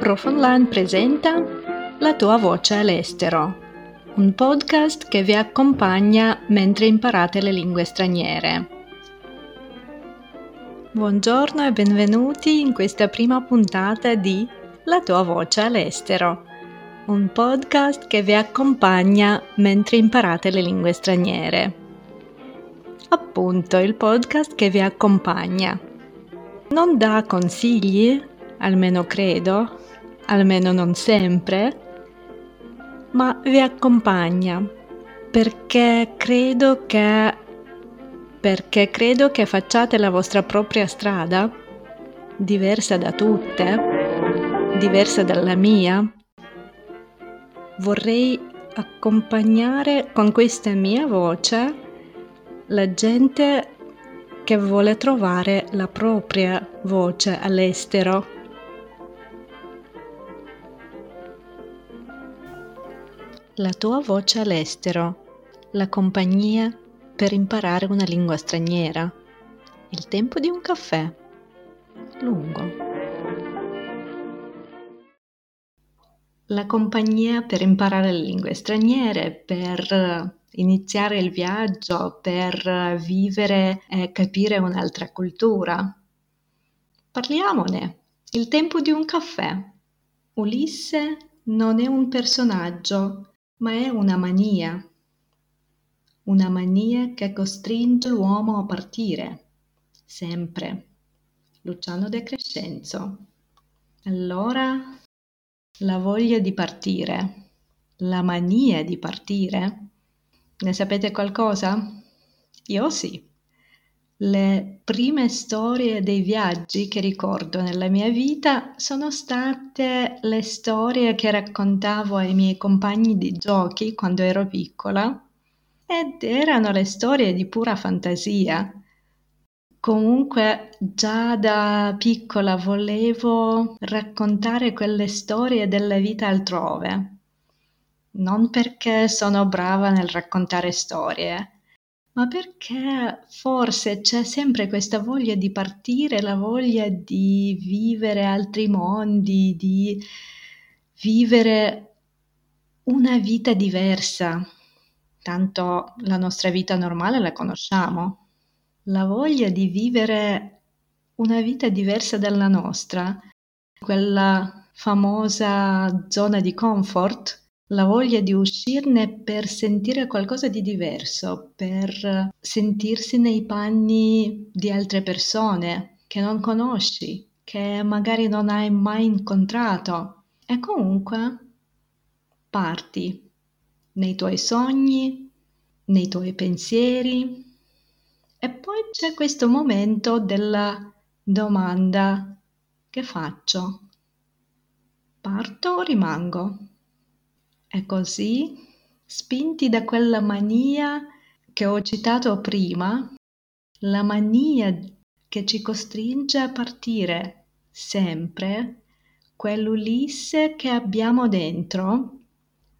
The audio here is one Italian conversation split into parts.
Prof Online presenta La tua voce all'estero, un podcast che vi accompagna mentre imparate le lingue straniere. Buongiorno e benvenuti in questa prima puntata di La tua voce all'estero, un podcast che vi accompagna mentre imparate le lingue straniere. Appunto, il podcast che vi accompagna. Non dà consigli, almeno credo, almeno non sempre, ma vi accompagna perché credo che perché credo che facciate la vostra propria strada diversa da tutte, diversa dalla mia. Vorrei accompagnare con questa mia voce la gente che vuole trovare la propria voce all'estero La tua voce all'estero, la compagnia per imparare una lingua straniera, il tempo di un caffè, lungo. La compagnia per imparare le lingue straniere, per iniziare il viaggio, per vivere e capire un'altra cultura. Parliamone. Il tempo di un caffè. Ulisse non è un personaggio, ma è una mania, una mania che costringe l'uomo a partire, sempre. Luciano De Crescenzo. Allora, la voglia di partire, la mania di partire, ne sapete qualcosa? Io sì. Le prime storie dei viaggi che ricordo nella mia vita sono state le storie che raccontavo ai miei compagni di giochi quando ero piccola ed erano le storie di pura fantasia. Comunque già da piccola volevo raccontare quelle storie della vita altrove, non perché sono brava nel raccontare storie, ma perché forse c'è sempre questa voglia di partire, la voglia di vivere altri mondi, di vivere una vita diversa. Tanto la nostra vita normale la conosciamo. La voglia di vivere una vita diversa dalla nostra, quella famosa zona di comfort la voglia di uscirne per sentire qualcosa di diverso, per sentirsi nei panni di altre persone che non conosci, che magari non hai mai incontrato. E comunque parti nei tuoi sogni, nei tuoi pensieri. E poi c'è questo momento della domanda che faccio? Parto o rimango? E così, spinti da quella mania che ho citato prima, la mania che ci costringe a partire sempre, quell'Ulisse che abbiamo dentro,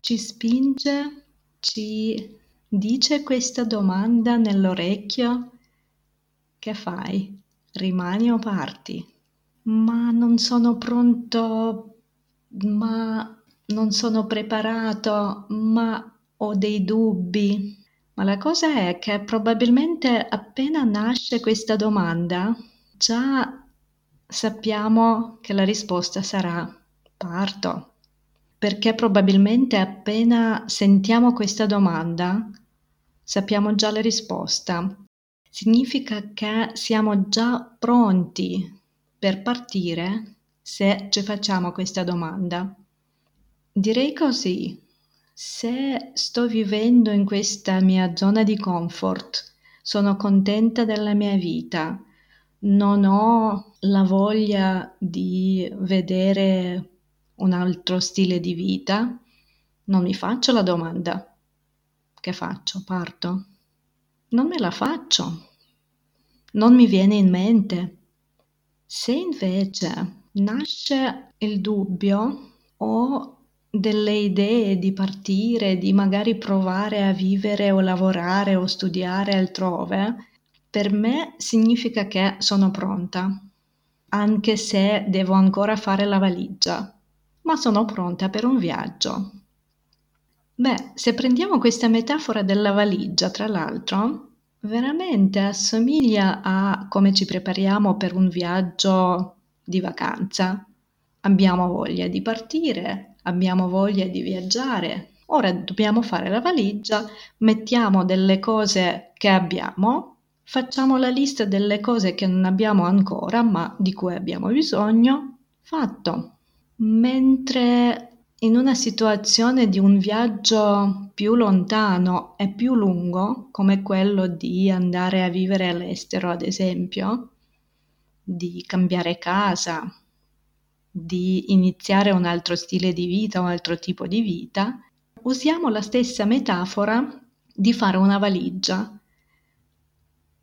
ci spinge, ci dice questa domanda nell'orecchio, che fai? Rimani o parti? Ma non sono pronto, ma non sono preparato, ma ho dei dubbi. Ma la cosa è che probabilmente appena nasce questa domanda, già sappiamo che la risposta sarà parto. Perché probabilmente appena sentiamo questa domanda, sappiamo già la risposta. Significa che siamo già pronti per partire se ci facciamo questa domanda. Direi così, se sto vivendo in questa mia zona di comfort, sono contenta della mia vita, non ho la voglia di vedere un altro stile di vita, non mi faccio la domanda. Che faccio? Parto? Non me la faccio. Non mi viene in mente. Se invece nasce il dubbio o delle idee di partire, di magari provare a vivere o lavorare o studiare altrove, per me significa che sono pronta, anche se devo ancora fare la valigia. ma sono pronta per un viaggio. Beh, se prendiamo questa metafora della valigia, tra l'altro, veramente assomiglia a come ci prepariamo per un viaggio di vacanza. Abbiamo voglia di partire, abbiamo voglia di viaggiare. Ora dobbiamo fare la valigia, mettiamo delle cose che abbiamo, facciamo la lista delle cose che non abbiamo ancora ma di cui abbiamo bisogno, fatto. Mentre in una situazione di un viaggio più lontano e più lungo, come quello di andare a vivere all'estero, ad esempio, di cambiare casa, di iniziare un altro stile di vita, un altro tipo di vita, usiamo la stessa metafora di fare una valigia.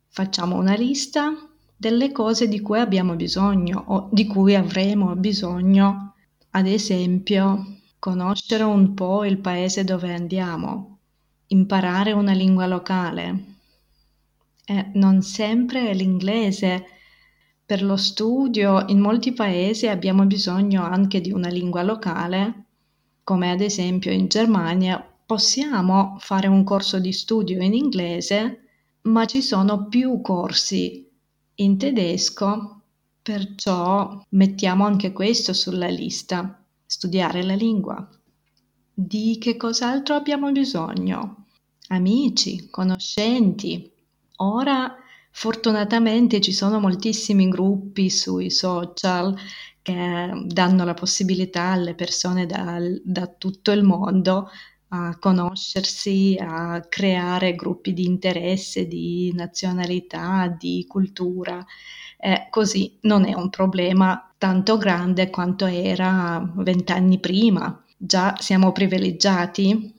Facciamo una lista delle cose di cui abbiamo bisogno o di cui avremo bisogno, ad esempio conoscere un po' il paese dove andiamo, imparare una lingua locale. E non sempre l'inglese. Per lo studio in molti paesi abbiamo bisogno anche di una lingua locale, come ad esempio in Germania possiamo fare un corso di studio in inglese, ma ci sono più corsi in tedesco, perciò mettiamo anche questo sulla lista studiare la lingua. Di che cos'altro abbiamo bisogno? Amici, conoscenti. Ora fortunatamente ci sono moltissimi gruppi sui social che danno la possibilità alle persone da, da tutto il mondo a conoscersi, a creare gruppi di interesse, di nazionalità, di cultura. Eh, così non è un problema tanto grande quanto era vent'anni prima. Già siamo privilegiati?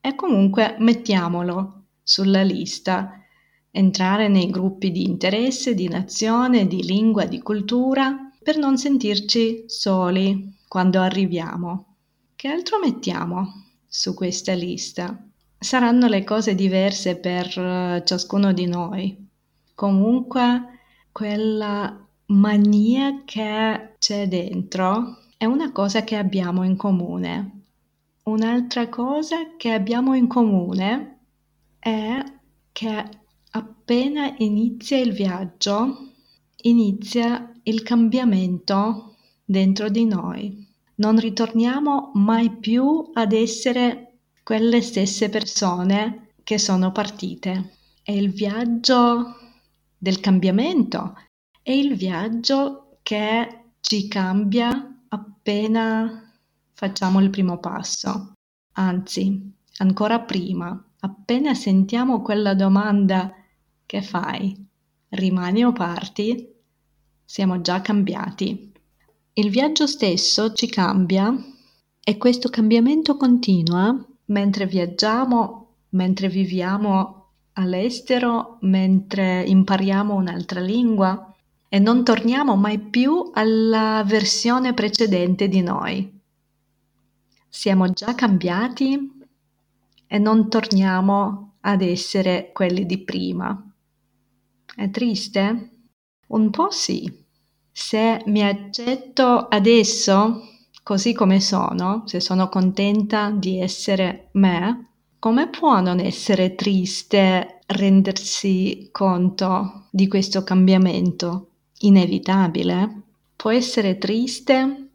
E comunque mettiamolo sulla lista. Entrare nei gruppi di interesse, di nazione, di lingua, di cultura, per non sentirci soli quando arriviamo. Che altro mettiamo su questa lista? Saranno le cose diverse per eh, ciascuno di noi. Comunque, quella mania che c'è dentro è una cosa che abbiamo in comune. Un'altra cosa che abbiamo in comune è che appena inizia il viaggio, inizia il cambiamento dentro di noi. Non ritorniamo mai più ad essere quelle stesse persone che sono partite. È il viaggio del cambiamento è il viaggio che ci cambia appena facciamo il primo passo. Anzi, ancora prima, appena sentiamo quella domanda che fai? Rimani o parti? Siamo già cambiati. Il viaggio stesso ci cambia e questo cambiamento continua mentre viaggiamo, mentre viviamo all'estero, mentre impariamo un'altra lingua, e non torniamo mai più alla versione precedente di noi. Siamo già cambiati e non torniamo ad essere quelli di prima. È triste? Un po' sì. Se mi accetto adesso, così come sono, se sono contenta di essere me, come può non essere triste rendersi conto di questo cambiamento? inevitabile, può essere triste,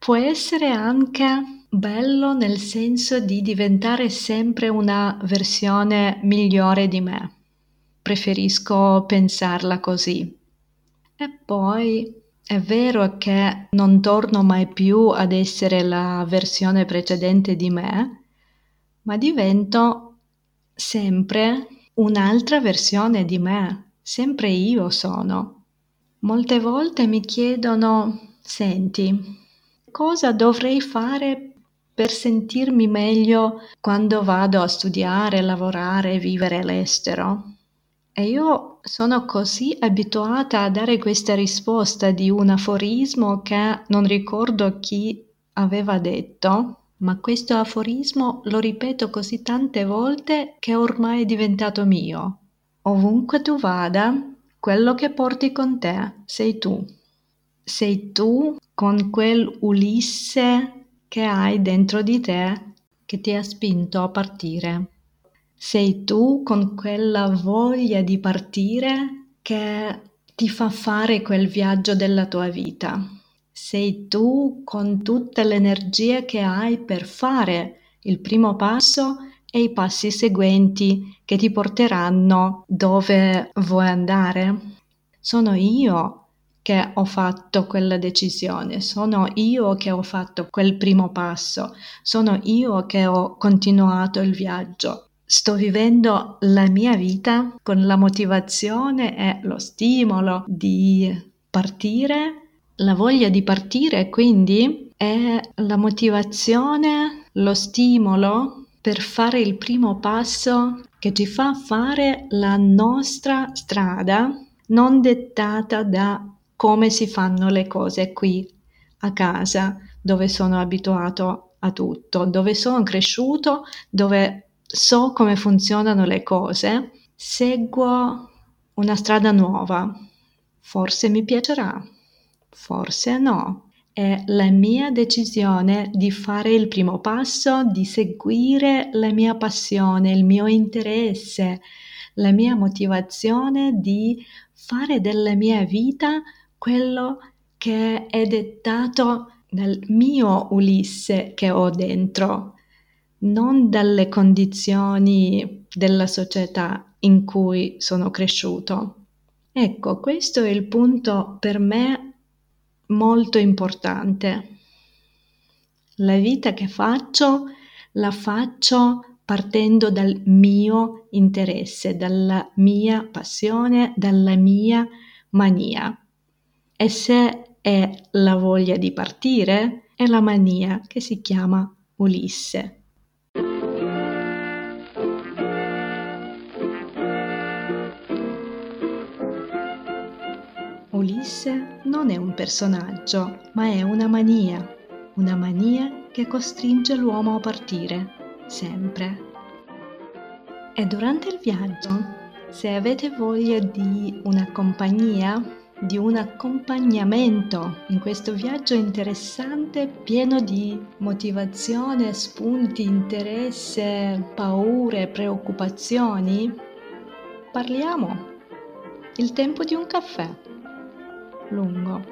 può essere anche bello nel senso di diventare sempre una versione migliore di me. Preferisco pensarla così. E poi è vero che non torno mai più ad essere la versione precedente di me, ma divento sempre un'altra versione di me, sempre io sono. Molte volte mi chiedono, senti, cosa dovrei fare per sentirmi meglio quando vado a studiare, lavorare, vivere all'estero? E io sono così abituata a dare questa risposta di un aforismo che non ricordo chi aveva detto, ma questo aforismo lo ripeto così tante volte che ormai è diventato mio. Ovunque tu vada, quello che porti con te sei tu. Sei tu con quel Ulisse che hai dentro di te che ti ha spinto a partire. Sei tu con quella voglia di partire che ti fa fare quel viaggio della tua vita. Sei tu con tutte le energie che hai per fare il primo passo e i passi seguenti che ti porteranno dove vuoi andare. Sono io che ho fatto quella decisione, sono io che ho fatto quel primo passo, sono io che ho continuato il viaggio sto vivendo la mia vita con la motivazione e lo stimolo di partire, la voglia di partire quindi è la motivazione, lo stimolo per fare il primo passo che ci fa fare la nostra strada non dettata da come si fanno le cose qui a casa dove sono abituato a tutto, dove sono cresciuto, dove so come funzionano le cose, seguo una strada nuova. Forse mi piacerà, forse no. È la mia decisione di fare il primo passo, di seguire la mia passione, il mio interesse, la mia motivazione di fare della mia vita quello che è dettato dal mio Ulisse che ho dentro, non dalle condizioni della società in cui sono cresciuto. Ecco, questo è il punto per me molto importante. La vita che faccio la faccio partendo dal mio interesse, dalla mia passione, dalla mia mania. E se è la voglia di partire, è la mania che si chiama Ulisse. Ulisse non è un personaggio, ma è una mania, una mania che costringe l'uomo a partire, sempre. E durante il viaggio, se avete voglia di una compagnia, di un accompagnamento in questo viaggio interessante, pieno di motivazione, spunti, interesse, paure, preoccupazioni, parliamo. Il tempo di un caffè lungo.